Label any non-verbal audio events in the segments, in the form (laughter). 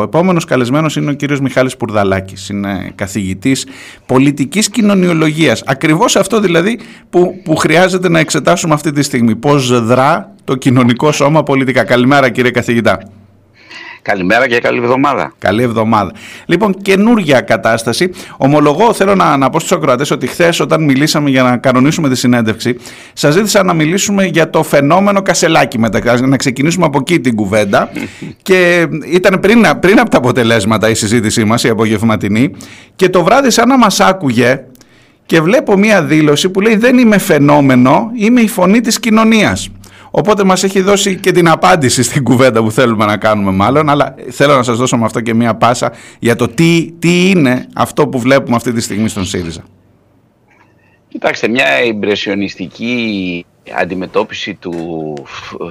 Ο επόμενος καλεσμένος είναι ο κύριος Μιχάλης Πουρδαλάκης. Είναι καθηγητής πολιτικής κοινωνιολογίας. Ακριβώς αυτό δηλαδή που, που χρειάζεται να εξετάσουμε αυτή τη στιγμή. Πώς δρά το κοινωνικό σώμα πολιτικά. Καλημέρα, κύριε καθηγητά. Καλημέρα και καλή εβδομάδα. Καλή εβδομάδα. Λοιπόν, καινούργια κατάσταση. Ομολογώ, θέλω να, να πω στους ακροατές ότι χθες, όταν μιλήσαμε για να κανονίσουμε τη συνέντευξη, σας ζήτησα να μιλήσουμε για το φαινόμενο Κασελάκη μεταξύ. Να ξεκινήσουμε από εκεί την κουβέντα. (laughs) και ήταν πριν, πριν από τα αποτελέσματα η συζήτησή μας, η απογευματινή. Και το βράδυ, σαν να μας άκουγε, και βλέπω μία δήλωση που λέει «Δεν είμαι φαινόμενο, είμαι η φωνή της κοινωνίας». Οπότε μας έχει δώσει και την απάντηση στην κουβέντα που θέλουμε να κάνουμε μάλλον, αλλά θέλω να σας δώσω με αυτό και μία πάσα για το τι, τι είναι αυτό που βλέπουμε αυτή τη στιγμή στον ΣΥΡΙΖΑ. Κοιτάξτε, μια εμπρεσιονιστική αντιμετώπιση του,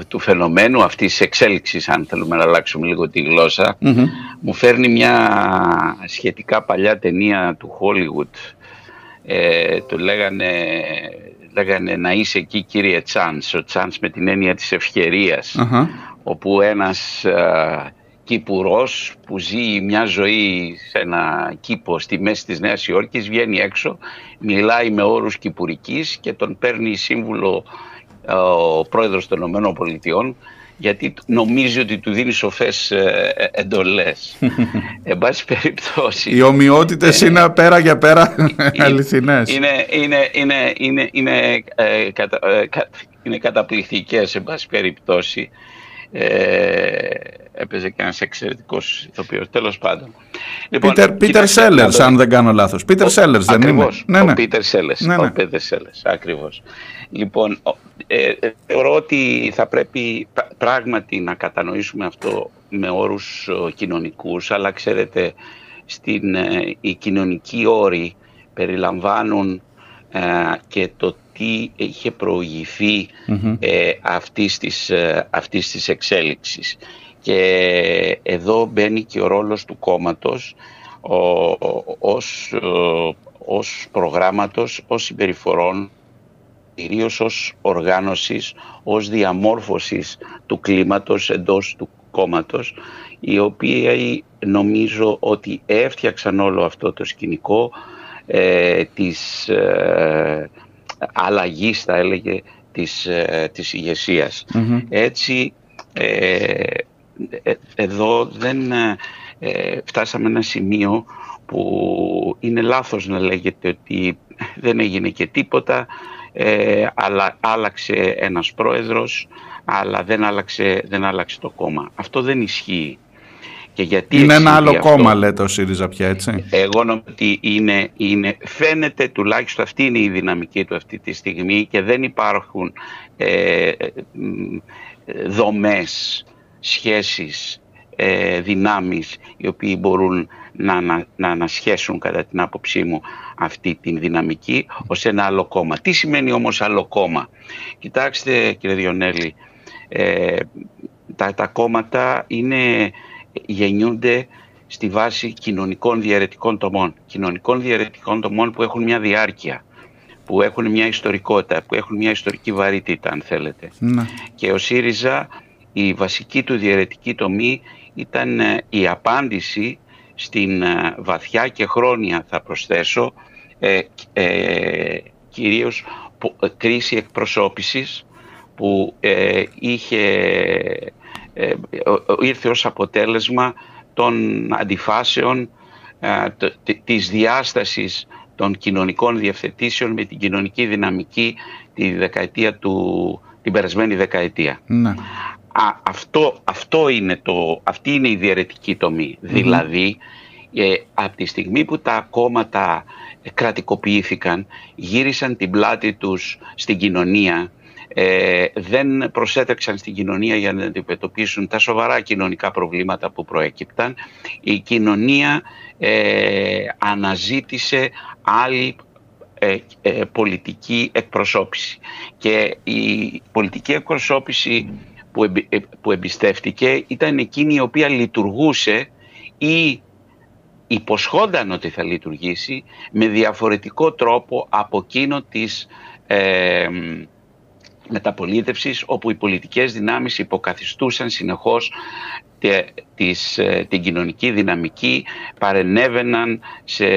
του φαινομένου αυτής της εξέλιξης, αν θέλουμε να αλλάξουμε λίγο τη γλώσσα, μου φέρνει μια σχετικά παλιά ταινία του Hollywood. Ε, το λέγανε λέγανε να είσαι εκεί κύριε Τσάνς, ο Τσάνς με την έννοια της ευκαιριας όπου ένας α, κυπουρός που ζει μια ζωή σε ένα κήπο στη μέση της Νέας Υόρκης βγαίνει έξω, μιλάει με όρους κυπουρικής και τον παίρνει σύμβουλο ο πρόεδρος των ΗΠΑ γιατί νομίζει ότι του δίνει σοφές ε, ε, εντολές. (laughs) Εν πάση περιπτώσει... Οι ομοιότητες ε, είναι πέρα για πέρα αληθινές. Είναι, είναι, είναι, είναι, είναι, ε, κατα, ε, είναι καταπληκτικές, εν πάση περιπτώσει. Ε, έπαιζε και ένας εξαιρετικός ηθοποιός, τέλος πάντων. Λοιπόν, Πίτερ Σέλλερς, αν δεν κάνω λάθος. Πίτερ Σέλλερς δεν είναι. Ναι, ναι. Ο Πίτερ Σέλλερς, ναι, ναι. ο Πίτερ Σέλλερς, ακριβώς. Λοιπόν, ε, ε, θεωρώ ότι θα πρέπει πράγματι να κατανοήσουμε αυτό με όρους κοινωνικούς, αλλά ξέρετε, στην, ε, οι κοινωνικοί όροι περιλαμβάνουν ε, και το τι είχε προηγηθεί ε, αυτής, της, αυτής της εξέλιξης. Και εδώ μπαίνει και ο ρόλος του κόμματος ο, ως, ως προγράμματος, ως συμπεριφορών κυρίως ως οργάνωσης, ως διαμόρφωσης του κλίματος εντός του κόμματος, οι οποίοι νομίζω ότι έφτιαξαν όλο αυτό το σκηνικό ε, της ε, αλλαγής, θα έλεγε, της, ε, της ηγεσια Έτσι, ε, ε, εδώ δεν φτάσαμε ένα σημείο που είναι λάθος να λέγεται ότι δεν έγινε και τίποτα, ε, αλλά άλλαξε ένας πρόεδρος, αλλά δεν άλλαξε, δεν άλλαξε το κόμμα. Αυτό δεν ισχύει. Και γιατί είναι ένα άλλο αυτό, κόμμα λέτε ο ΣΥΡΙΖΑ πια έτσι. Εγώ νομίζω ότι είναι, είναι, φαίνεται τουλάχιστον αυτή είναι η δυναμική του αυτή τη στιγμή και δεν υπάρχουν ε, δομές, σχέσεις, ε, δυνάμεις οι οποίοι μπορούν να, να, να ανασχέσουν κατά την άποψή μου αυτή την δυναμική ως ένα άλλο κόμμα. Τι σημαίνει όμως άλλο κόμμα; Κοιτάξτε κύριε Διονέλη, ε, τα, τα κόμματα είναι, γεννιούνται στη βάση κοινωνικών διαιρετικών τομών. Κοινωνικών διαιρετικών τομών που έχουν μια διάρκεια, που έχουν μια ιστορικότητα, που έχουν μια ιστορική βαρύτητα αν θέλετε. Ναι. Και ο ΣΥΡΙΖΑ η βασική του διαιρετική τομή ήταν ε, η απάντηση στην ε, βαθιά και χρόνια θα προσθέσω ε, ε, κυρίως ε, κρίση εκπροσώπησης που ε, είχε, ε, ήρθε ως αποτέλεσμα των αντιφάσεων της διάστασης των κοινωνικών διευθετήσεων με την κοινωνική δυναμική τη δεκαετία του, την περασμένη δεκαετία. Ναι. Α, αυτό, αυτό είναι το, αυτή είναι η διαιρετική Δηλαδή, ε, από τη στιγμή που τα κόμματα κρατικοποιήθηκαν, γύρισαν την πλάτη τους στην κοινωνία, ε, δεν προσέτρεξαν στην κοινωνία για να αντιμετωπίσουν τα σοβαρά κοινωνικά προβλήματα που προέκυπταν. Η κοινωνία ε, αναζήτησε άλλη ε, ε, πολιτική εκπροσώπηση. Και η πολιτική εκπροσώπηση που, ε, που εμπιστεύτηκε ήταν εκείνη η οποία λειτουργούσε ή υποσχόνταν ότι θα λειτουργήσει με διαφορετικό τρόπο από εκείνο της ε, μεταπολίτευσης όπου οι πολιτικές δυνάμεις υποκαθιστούσαν συνεχώς της, ε, την κοινωνική δυναμική, παρενέβαιναν σε,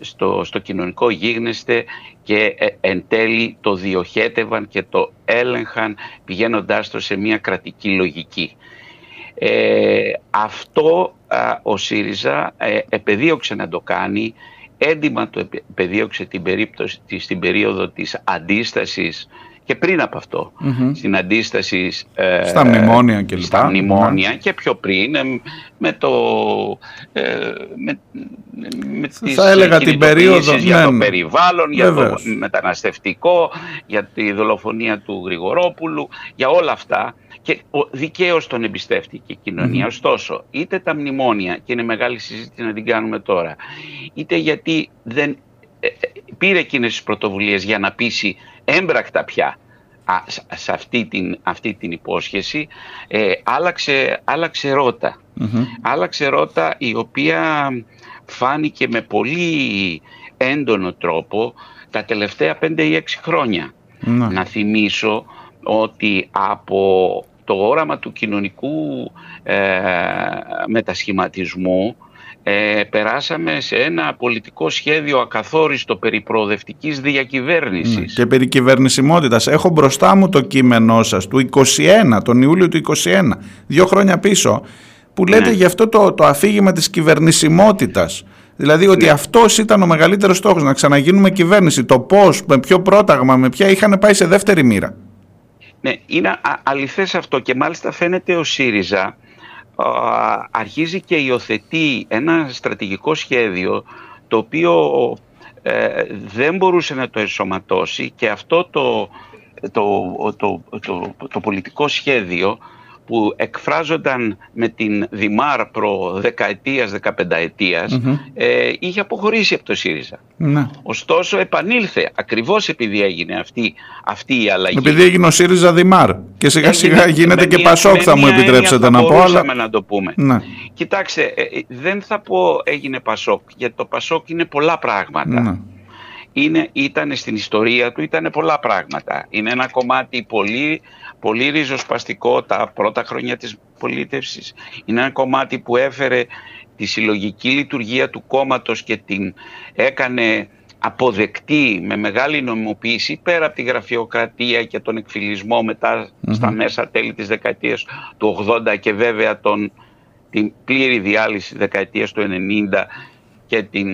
στο, στο κοινωνικό γίγνεσθε και ε, εν τέλει το διοχέτευαν και το έλεγχαν πηγαίνοντάς το σε μια κρατική λογική. Ε, αυτό ο ΣΥΡΙΖΑ ε, επεδίωξε να το κάνει, έντιμα το επεδίωξε την περίπτωση, στην περίοδο της αντίστασης και πριν από στην αντίσταση ε, στα μνημόνια και Στα μνημόνια ναι. και πιο πριν ε, με το ε, με, με τις Θα έλεγα την περίοδο για το ναι. περιβάλλον, για το μεταναστευτικό, για τη δολοφονία του Γρηγορόπουλου, για όλα αυτά και δικαίως τον εμπιστεύτηκε η κοινωνία. Ωστόσο, είτε τα μνημόνια, και είναι μεγάλη συζήτηση να την κάνουμε τώρα, είτε γιατί δεν ε, πήρε εκείνες τις πρωτοβουλίες για να πείσει έμπρακτα πια σε αυτή την, αυτή την υπόσχεση ε, άλλαξε, άλλαξε ρότα. Άλλαξε ρότα η οποία φάνηκε με πολύ έντονο τρόπο τα τελευταία 5 ή 6 χρονια ναι. Να θυμίσω ότι από το όραμα του κοινωνικού ε, μετασχηματισμού ε, περάσαμε σε ένα πολιτικό σχέδιο ακαθόριστο περί προοδευτικής διακυβέρνησης. Ναι, και περί κυβερνησιμότητας. Έχω μπροστά μου το κείμενό σας του 21, τον Ιούλιο του 21, δύο χρόνια πίσω, που λέτε ναι. γι' αυτό το, το αφήγημα της κυβερνησιμότητας. Δηλαδή ότι ναι. αυτός ήταν ο μεγαλύτερος στόχος, να ξαναγίνουμε κυβέρνηση. Το πώς, με ποιο πρόταγμα, με ποια είχαν πάει σε δεύτερη μοίρα. Ναι, είναι αληθές αυτό και μάλιστα φαίνεται ο ΣΥΡΙΖΑ αρχίζει και υιοθετεί ένα στρατηγικό σχέδιο το οποίο ε, δεν μπορούσε να το ενσωματώσει και αυτό το, το, το, το, το πολιτικό σχέδιο που εκφράζονταν με την Δημάρ προ δεκαετίας, δεκαπενταετίας ε, είχε αποχωρήσει από το ΣΥΡΙΖΑ. Ναι. Ωστόσο επανήλθε ακριβώς επειδή έγινε αυτή, αυτή η αλλαγή. Επειδή έγινε ο ΣΥΡΙΖΑ Δημάρ και σιγά σιγά γίνεται και Πασόκ θα μου επιτρέψετε να πω. Αλλά... να το πούμε. Ναι. Κοιτάξτε, ε, ε, δεν θα πω έγινε Πασόκ γιατί το Πασόκ είναι πολλά πράγματα. Ναι. Είναι, ήταν στην ιστορία του, ήταν πολλά πράγματα. Είναι ένα κομμάτι πολύ πολύ ριζοσπαστικό τα πρώτα χρόνια της πολίτευσης. Είναι ένα κομμάτι που έφερε τη συλλογική λειτουργία του κόμματος και την έκανε αποδεκτή με μεγάλη νομιμοποίηση πέρα από τη γραφειοκρατία και τον εκφυλισμό στα μέσα τέλη της δεκαετίας του 80 και βέβαια τον, την πλήρη διάλυση δεκαετίας του 90 και την,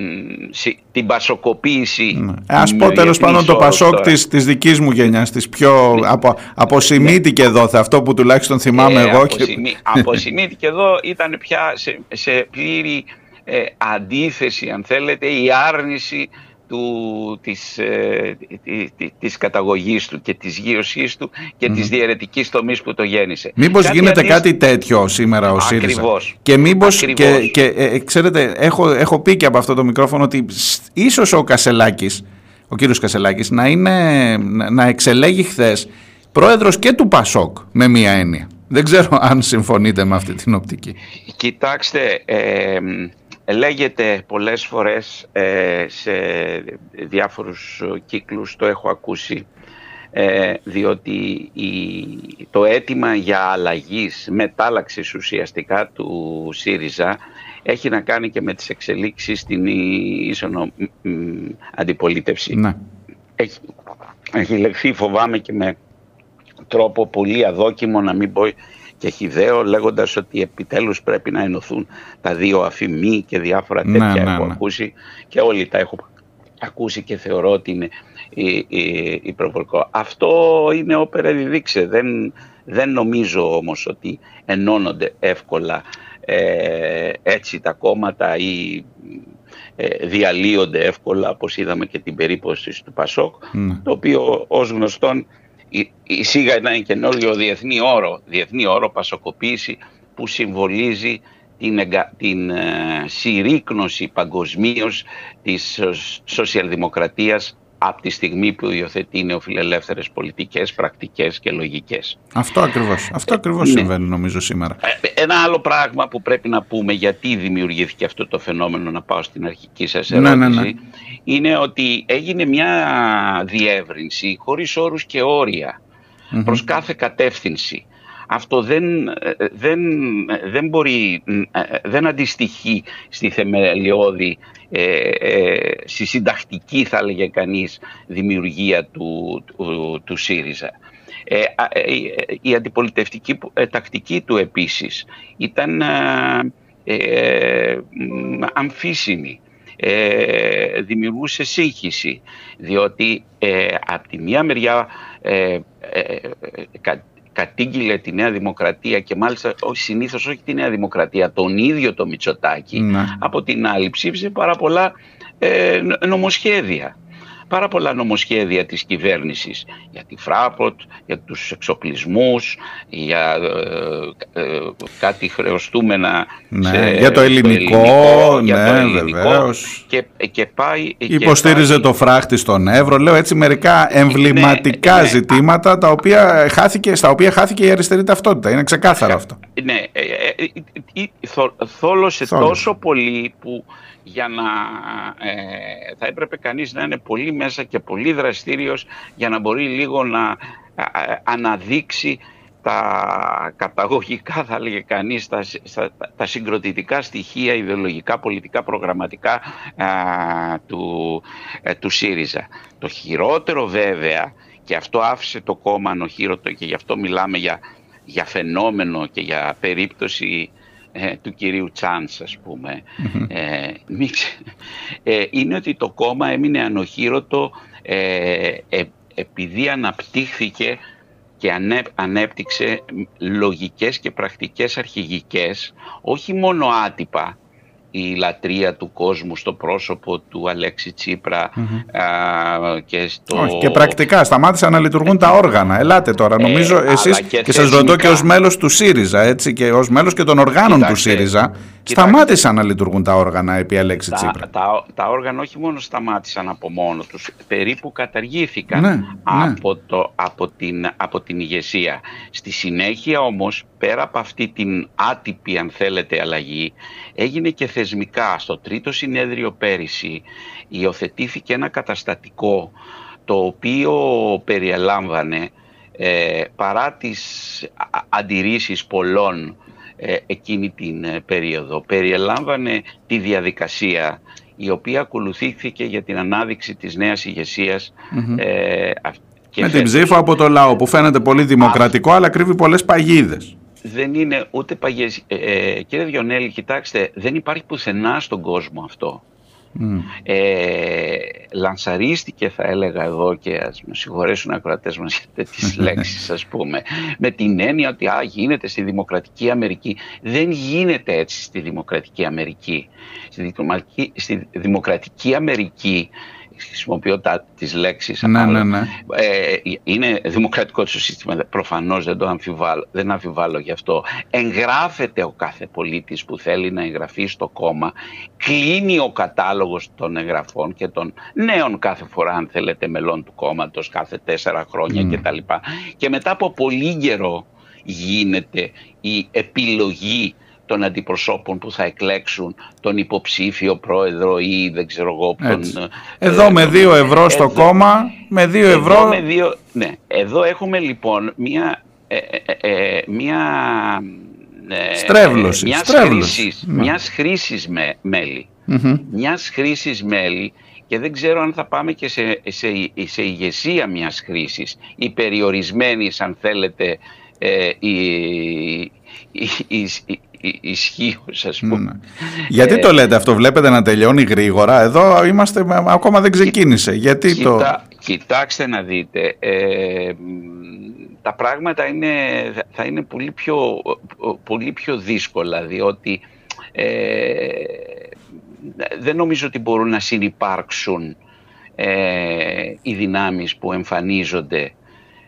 την πασοκοποίηση. Ναι. Ας πω τέλος πάντων το πασόκ της, της δικής μου γενιάς, της πιο ναι. απο, αποσημίτηκε ναι. εδώ, αυτό που τουλάχιστον θυμάμαι ε, εγώ. Αποσημί, αποσημίτηκε (laughs) εδώ, ήταν πια σε, σε πλήρη ε, αντίθεση αν θέλετε, η άρνηση του, της, ε, της καταγωγής του και της γύρωσής του και mm. της διαιρετικής τομής που το γέννησε. Μήπως κάτι γίνεται κάτι τέτοιο σήμερα ο ΣΥΡΙΖΑ; Ακριβώς. Και μήπως, και, και ε, ξέρετε, έχω, έχω πει και από αυτό το μικρόφωνο ότι ίσως ο Κασελάκης, ο κύριος Κασελάκης, να, είναι, να εξελέγει χθες πρόεδρος και του ΠΑΣΟΚ με μία έννοια. Δεν ξέρω αν συμφωνείτε με αυτή την οπτική. Κοιτάξτε, ε, Λέγεται πολλές φορές ε, σε διάφορους κύκλους, το έχω ακούσει, ε, διότι το αίτημα για αλλαγής, μετάλλαξης ουσιαστικά του ΣΥΡΙΖΑ έχει να κάνει και με τις εξελίξεις στην ίσονο αντιπολίτευση. Ναι. Έχει, έχει λεχθεί φοβάμαι και με τρόπο πολύ αδόκιμο να μην πω και χιδαίο λέγοντας ότι επιτέλους πρέπει να ενωθούν τα δύο αφημί και διάφορα ναι, τέτοια ναι, έχω ναι. ακούσει και όλοι τα έχω ακούσει και θεωρώ ότι είναι υπερβολικό. Αυτό είναι όπερα διδείξε. Δεν, δεν νομίζω όμως ότι ενώνονται εύκολα ε, έτσι τα κόμματα ή ε, διαλύονται εύκολα όπως είδαμε και την περίπτωση του Πασόκ το οποίο ως γνωστόν εισήγα ένα καινούριο διεθνή όρο, διεθνή όρο πασοκοποίηση που συμβολίζει την, την ε, συρρήκνωση παγκοσμίως της σοσιαλδημοκρατίας από τη στιγμή που υιοθετεί νεοφιλελεύθερες πολιτικές, πρακτικές και λογικές. Αυτό ακριβώς, αυτό ακριβώς ναι. συμβαίνει νομίζω σήμερα. Ε, ένα άλλο πράγμα που πρέπει να πούμε γιατί δημιουργήθηκε αυτό το φαινόμενο, να πάω στην αρχική σας ερώτηση, ναι, ναι, ναι είναι ότι έγινε μια διεύρυνση χωρίς όρους και όρια προς κάθε κατεύθυνση. Αυτό δεν, δεν, δεν μπορεί, δεν αντιστοιχεί στη θεμελιώδη, στη συντακτική θα έλεγε κανείς δημιουργία του, του, του ΣΥΡΙΖΑ. Ε, ε, η αντιπολιτευτική ε, τακτική του επίσης ήταν αμφίσιμη. δημιουργούσε σύγχυση διότι από τη μία μεριά κατήγγειλε τη Νέα Δημοκρατία και μάλιστα όχι, συνήθως όχι τη Νέα Δημοκρατία, τον ίδιο το Μητσοτάκη. Ναι. Από την άλλη ψήφισε πάρα πολλά νομοσχέδια πάρα πολλά νομοσχέδια της κυβέρνησης για τη Φράποτ, για τους εξοπλισμούς, για ε, ε, κάτι χρεωστούμενα ναι, για το ελληνικό, για το ελληνικό Και, και πάει, Υποστήριζε το φράχτη στον Εύρο, λέω έτσι μερικά ναι, εμβληματικά ναι, ζητήματα τα οποία χάθηκε, στα οποία χάθηκε η αριστερή ταυτότητα. Είναι ξεκάθαρο αυτό. Ναι, ε, θόλωσε τόσο πολύ που για να ε, θα έπρεπε κανείς να είναι πολύ μέσα και πολύ δραστήριος για να μπορεί λίγο να ε, αναδείξει τα καταγωγικά θα έλεγε κανείς, τα, τα, συγκροτητικά στοιχεία, ιδεολογικά, πολιτικά, προγραμματικά του, ε, του ΣΥΡΙΖΑ. Το χειρότερο βέβαια, και αυτό άφησε το κόμμα ανοχήρωτο και γι' αυτό μιλάμε για, για φαινόμενο και για περίπτωση ε, του κυρίου Τσάνς ας πουμε ε, ε, είναι ότι το κόμμα έμεινε ανοχήρωτο ε, επειδή αναπτύχθηκε και ανέπτυξε λογικές και πρακτικές αρχηγικές όχι μόνο άτυπα η λατρεία του κόσμου στο πρόσωπο του Αλέξη και στο... Όχι, και πρακτικά σταμάτησαν να λειτουργούν τα όργανα. Ελάτε τώρα, ε, νομίζω ε, εσείς και, και σας ρωτώ και ως μέλος του ΣΥΡΙΖΑ έτσι, και ως μέλος και των οργάνων του ΣΥΡΙΖΑ σταμάτησαν να λειτουργούν τα όργανα επί Αλέξη Τσίπρα. Τα, τα, όργανα όχι μόνο σταμάτησαν από μόνος τους, περίπου καταργήθηκαν ναι, ναι. από, Το, από, την, από την ηγεσία. Στη συνέχεια όμως, πέρα από αυτή την άτυπη αν θέλετε αλλαγή, έγινε και θεσμικά. Στο τρίτο συνέδριο πέρυσι υιοθετήθηκε ένα καταστατικό το οποίο περιελάμβανε ε, παρά τις αντιρρήσεις πολλών ε, εκείνη την ε, περίοδο. Περιελάμβανε τη διαδικασία η οποία ακολουθήθηκε για την ανάδειξη της νέας ε, Με την ψήφο από το λαό που φαίνεται πολύ δημοκρατικό αλλά κρύβει πολλές παγίδες δεν είναι ούτε παγιές. Ε, ε, κύριε Διονέλη, κοιτάξτε, δεν υπάρχει πουθενά στον κόσμο αυτό. Mm. Ε, λανσαρίστηκε θα έλεγα εδώ και ας με συγχωρέσουν οι ακροατές μας για τέτοιες (laughs) λέξεις ας πούμε με την έννοια ότι α, γίνεται στη Δημοκρατική Αμερική δεν γίνεται έτσι στη Δημοκρατική Αμερική στη Δημοκρατική Αμερική χρησιμοποιώ τα, τις λέξεις ναι, ναι, ναι. Ε, είναι δημοκρατικό το σύστημα προφανώς δεν το αμφιβάλλω, δεν αμφιβάλλω γι' αυτό εγγράφεται ο κάθε πολίτης που θέλει να εγγραφεί στο κόμμα κλείνει ο κατάλογος των εγγραφών και των νέων κάθε φορά αν θέλετε μελών του κόμματος κάθε τέσσερα χρόνια mm. κτλ και μετά από πολύ καιρό γίνεται η επιλογή των αντιπροσώπων που θα εκλέξουν τον υποψήφιο πρόεδρο ή δεν ξέρω εγώ. Τον, εδώ με δύο ευρώ στο κόμμα, με δύο ευρώ... Με δύο, ναι, εδώ έχουμε λοιπόν μία, ε, ε, ε μία στρέβλωσης, μιας στρέβλωσης. Χρήσης, ναι. μιας χρήσης με, μέλη. Mm-hmm. Μιας χρήσης μέλη και δεν ξέρω αν θα πάμε και σε, σε, σε ηγεσία μιας χρήσης ή περιορισμένης αν θέλετε ε, η, η, η, ισχύω, ας πούμε. Ναι. Γιατί το λέτε αυτό, βλέπετε να τελειώνει γρήγορα; Εδώ είμαστε, ακόμα δεν ξεκίνησε. Γιατί το... Κοιτάξτε να δείτε. Ε, τα πράγματα είναι, θα είναι πολύ πιο, πολύ πιο δύσκολα διότι ε, δεν νομίζω ότι μπορούν να συνυπάρξουν ε, οι δυνάμεις που εμφανίζονται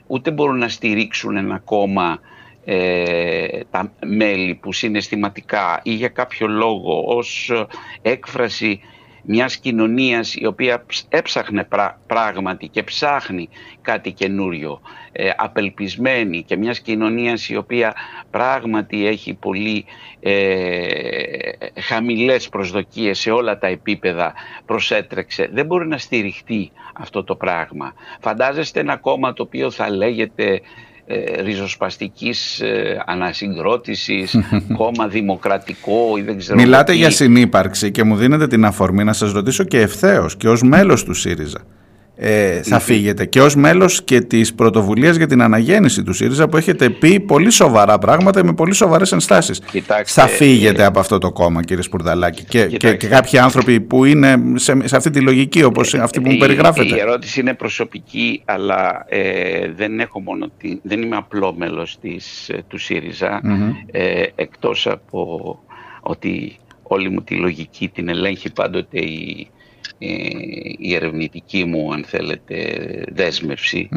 ούτε μπορούν να στηρίξουν ένα κόμμα ε, τα μέλη που συναισθηματικά ή για κάποιο λόγο ως έκφραση μιας κοινωνίας η οποία έψαχνε πράγματι και ψάχνει κάτι καινούριο, ε, απελπισμένη και μιας κοινωνίας η οποία πράγματι έχει πολύ ε, χαμηλές προσδοκίες σε όλα τα επίπεδα προσέτρεξε. Δεν μπορεί να στηριχτεί αυτό το πράγμα. Φαντάζεστε ένα κόμμα το οποίο θα λέγεται ε, ριζοσπαστικής ε, ανασυγκρότησης, (laughs) κόμμα δημοκρατικό ή δεν ξέρω Μιλάτε για συνύπαρξη και μου δίνετε την αφορμή να σας ρωτήσω και ευθέως και ως μέλος του ΣΥΡΙΖΑ ε, θα φύγετε. Και ως μέλος και της πρωτοβουλίας για την αναγέννηση του ΣΥΡΙΖΑ που έχετε πει πολύ σοβαρά πράγματα με πολύ σοβαρές ενστάσεις. Κοιτάξτε, θα φύγετε ε, από αυτό το κόμμα κύριε Σπουρδαλάκη. Και, και, και, κάποιοι άνθρωποι που είναι σε, σε αυτή τη λογική όπως αυτή που μου περιγράφετε. Η, ερώτηση είναι προσωπική αλλά ε, δεν, έχω μόνο τη, δεν είμαι απλό μέλος της, ε, του ΣΥΡΙΖΑ mm ε, εκτός από ότι όλη μου τη λογική την ελέγχει πάντοτε η η ερευνητική μου, αν θέλετε, δεσμευση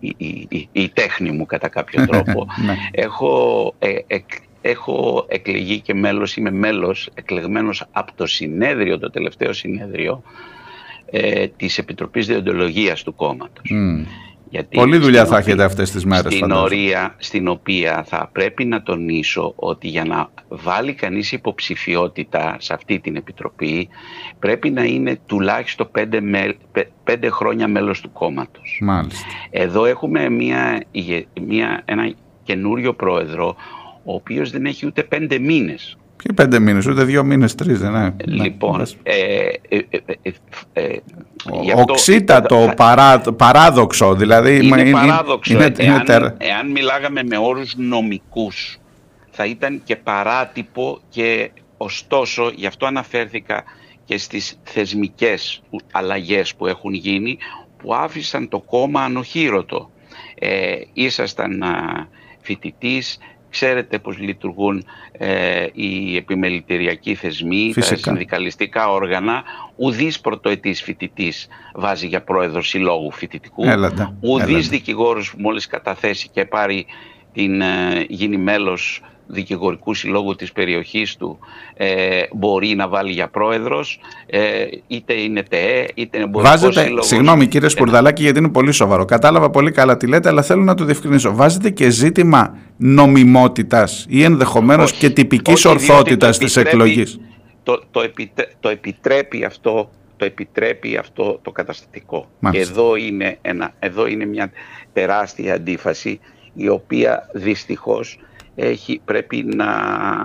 η, η, τέχνη μου κατά κάποιο (laughs) τρόπο. Ναι. έχω, ε, έχω εκλεγεί και μέλος, είμαι μέλος εκλεγμένος από το συνέδριο, το τελευταίο συνέδριο, ε, της Επιτροπής Διοντολογίας του κόμματος. Γιατί Πολλή δουλειά θα έχετε αυτές τις μέρες. Στην ορία στην οποία θα πρέπει να τονίσω ότι για να βάλει κανείς υποψηφιότητα σε αυτή την επιτροπή πρέπει να είναι τουλάχιστον πέντε, πέντε χρόνια μέλος του κόμματος. Μάλιστα. Εδώ έχουμε μια, μια, ένα καινούριο πρόεδρο ο οποίος δεν έχει ούτε πέντε μήνες και πέντε μήνε, ούτε δύο μήνε, τρει, δεν είναι. Λοιπόν. Ε, ε, ε, οξύτατο, παράδοξο. Δηλαδή, είναι, παράδοξο. εάν, μιλάγαμε με όρους νομικούς, θα ήταν και παράτυπο και ωστόσο, γι' αυτό αναφέρθηκα και στις θεσμικές αλλαγές που έχουν γίνει, που άφησαν το κόμμα ανοχήρωτο. Ε, ήσασταν φοιτητής, Ξέρετε πώς λειτουργούν ε, οι επιμελητηριακοί θεσμοί, Φυσικά. τα συνδικαλιστικά όργανα. Ουδής πρωτοετής φοιτητής βάζει για πρόεδρο συλλόγου φοιτητικού. Έλατε, Ουδής δικηγόρος που μόλις καταθέσει και πάρει την, ε, γίνει μέλος δικηγορικού συλλόγου της περιοχής του ε, μπορεί να βάλει για πρόεδρος ε, είτε είναι ΤΕΕ είτε είναι Βάζετε, σύλλογος. Συγγνώμη κύριε Σπουρδαλάκη γιατί είναι πολύ σοβαρό. Κατάλαβα πολύ καλά τι λέτε αλλά θέλω να το διευκρινίσω. Βάζετε και ζήτημα νομιμότητας ή ενδεχομένως και τυπικής όχι, ορθότητας της εκλογής. Το, το, το επιτρέπει αυτό το επιτρέπει αυτό το καταστατικό. Και εδώ είναι, ένα, εδώ είναι μια τεράστια αντίφαση η οποία δυστυχώς έχει, πρέπει να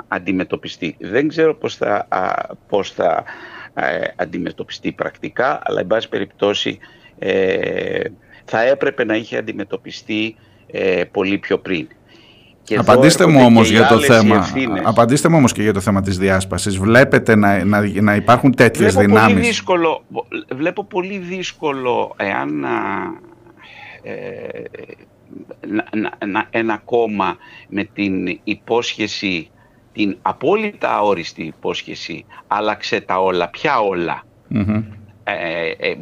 αντιμετωπιστεί. Δεν ξέρω πώς θα, πώς θα ε, αντιμετωπιστεί πρακτικά, αλλά εν πάση περιπτώσει ε, θα έπρεπε να είχε αντιμετωπιστεί ε, πολύ πιο πριν. Και απαντήστε μου όμως για το θέμα. Απαντήστε μου όμως και για το θέμα της διάσπασης. Βλέπετε να, να, να υπάρχουν τέτοιες βλέπω δυνάμεις; Πολύ δύσκολο, βλέπω πολύ δύσκολο εάν ε, ένα κόμμα με την υπόσχεση, την απόλυτα αόριστη υπόσχεση, άλλαξε τα όλα, ποια ε, ε,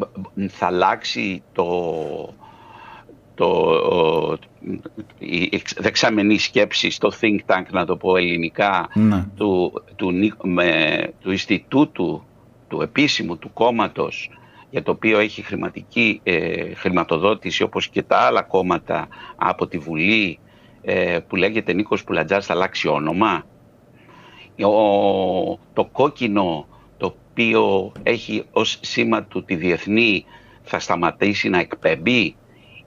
θα αλλάξει το, το, η δεξαμενή σκέψη στο think tank, να το πω ελληνικά, ναι. του, του, του Ινστιτούτου, του επίσημου, του κόμματος, για το οποίο έχει χρηματική ε, χρηματοδότηση όπως και τα άλλα κόμματα από τη Βουλή ε, που λέγεται Νίκος Πουλατζάς θα αλλάξει όνομα. το κόκκινο το οποίο έχει ως σήμα του τη διεθνή θα σταματήσει να εκπέμπει.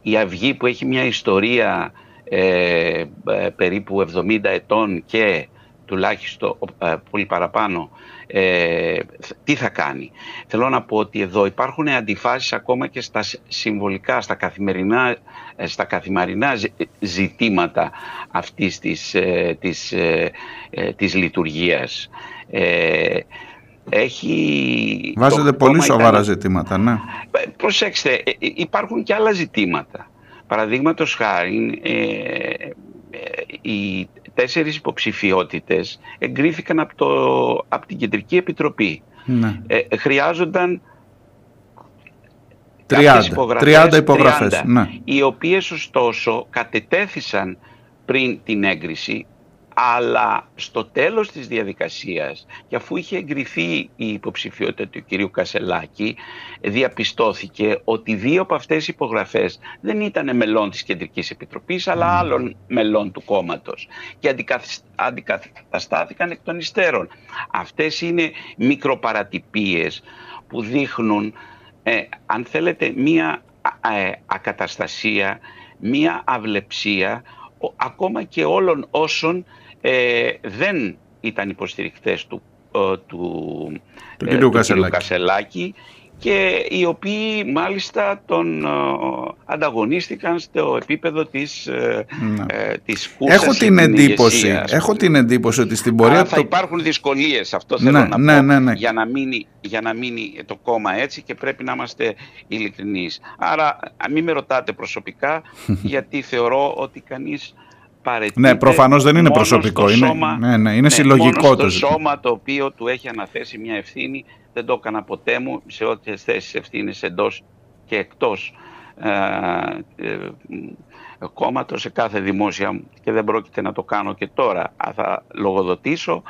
Η Αυγή που έχει μια ιστορία ε, ε περίπου 70 ετών και τουλάχιστον ε, πολύ παραπάνω, ε, τι θα κάνει. Θέλω να πω ότι εδώ υπάρχουν αντιφάσεις ακόμα και στα συμβολικά, στα καθημερινά, ε, στα καθημερινά ζητήματα αυτής της, της, της λειτουργίας. έχει... Βάζετε πολύ σοβαρά ζητήματα, ναι. Προσέξτε, υπάρχουν και άλλα ζητήματα. Παραδείγματος χάρη, η τέσσερις υποψηφιότητες εγκρίθηκαν από, το, από την Κεντρική Επιτροπή. Ναι. Ε, χρειάζονταν 30, 30 υπογραφές. 30, ναι. Οι οποίες ωστόσο κατετέθησαν πριν την έγκριση αλλά στο τέλος της διαδικασίας και αφού είχε εγκριθεί η υποψηφιότητα του κυρίου Κασελάκη διαπιστώθηκε ότι δύο από αυτές οι υπογραφές δεν ήταν μελών της Κεντρικής Επιτροπής αλλά άλλων μελών του κόμματος και αντικαταστάθηκαν εκ των υστέρων. Αυτές είναι μικροπαρατυπίες που δείχνουν ε, αν θέλετε μία ε, ακαταστασία, μία αυλεψία ακόμα και όλων όσων ε, δεν ήταν υποστηρικτές του, του, του, ε, του Κασελάκη και οι οποίοι μάλιστα τον ανταγωνίστηκαν στο επίπεδο της, ε, ναι. ε, της έχω την εντύπωση, Έχω την εντύπωση ότι στην πορεία... θα υπάρχουν δυσκολίες, αυτό θέλω ναι, να ναι, πω, ναι, ναι. Για, να μείνει, για να μείνει το κόμμα έτσι και πρέπει να είμαστε ειλικρινείς. Άρα μην με ρωτάτε προσωπικά (laughs) γιατί θεωρώ ότι κανείς ναι, προφανώς δεν είναι προσωπικό, είναι, σώμα, ναι, ναι, είναι ναι, συλλογικό μόνος το σώμα το οποίο του έχει αναθέσει μια ευθύνη, δεν το έκανα ποτέ μου σε ό,τι θέσεις ευθύνης εντός και εκτός ε, ε, κόμματος σε κάθε δημόσια μου. Και δεν πρόκειται να το κάνω και τώρα. Θα λογοδοτήσω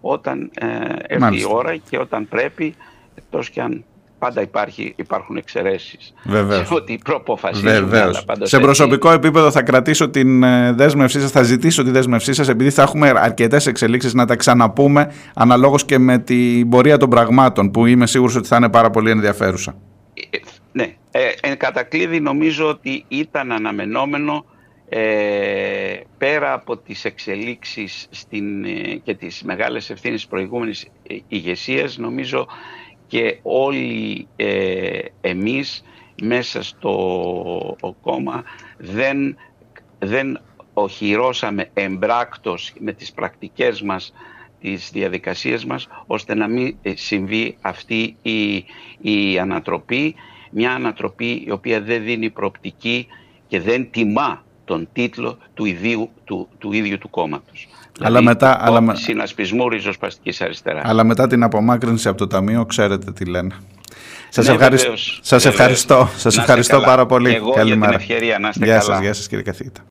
όταν ε, έρθει η ώρα και όταν πρέπει, εκτός και αν πάντα υπάρχει, υπάρχουν εξαιρέσεις. Βεβαίως. Ότι προποφασίζουν. Σε προσωπικό επίπεδο θα κρατήσω την ε, δέσμευσή σας, θα ζητήσω τη δέσμευσή σας, επειδή θα έχουμε αρκετές εξελίξεις να τα ξαναπούμε αναλόγως και με την πορεία των πραγμάτων, που είμαι σίγουρος ότι θα είναι πάρα πολύ ενδιαφέρουσα. Ε, ναι. Ε, εν κατακλείδη νομίζω ότι ήταν αναμενόμενο ε, πέρα από τις εξελίξεις στην, ε, και τις μεγάλες ευθύνες προηγούμενης ηγεσίας νομίζω και όλοι ε, εμείς μέσα στο κόμμα δεν, δεν οχυρώσαμε εμπράκτος με τις πρακτικές μας τις διαδικασίες μας ώστε να μην ε, συμβεί αυτή η, η ανατροπή. Μια ανατροπή η οποία δεν δίνει προοπτική και δεν τιμά τον τίτλο του ίδιου του, του, ίδιου του κόμματος. Αλλά δηλαδή, μετά, αλλά... συνασπισμού ριζοσπαστικής αριστεράς. Αλλά μετά την απομάκρυνση από το Ταμείο ξέρετε τι λένε. Σας, ναι, ευχαριστώ, σας ευχαριστώ, σας ευχαριστώ πάρα πολύ. εγώ Καλημέρα. για την ευκαιρία να είστε γεια καλά. Σας, γεια σας κύριε καθηγητά.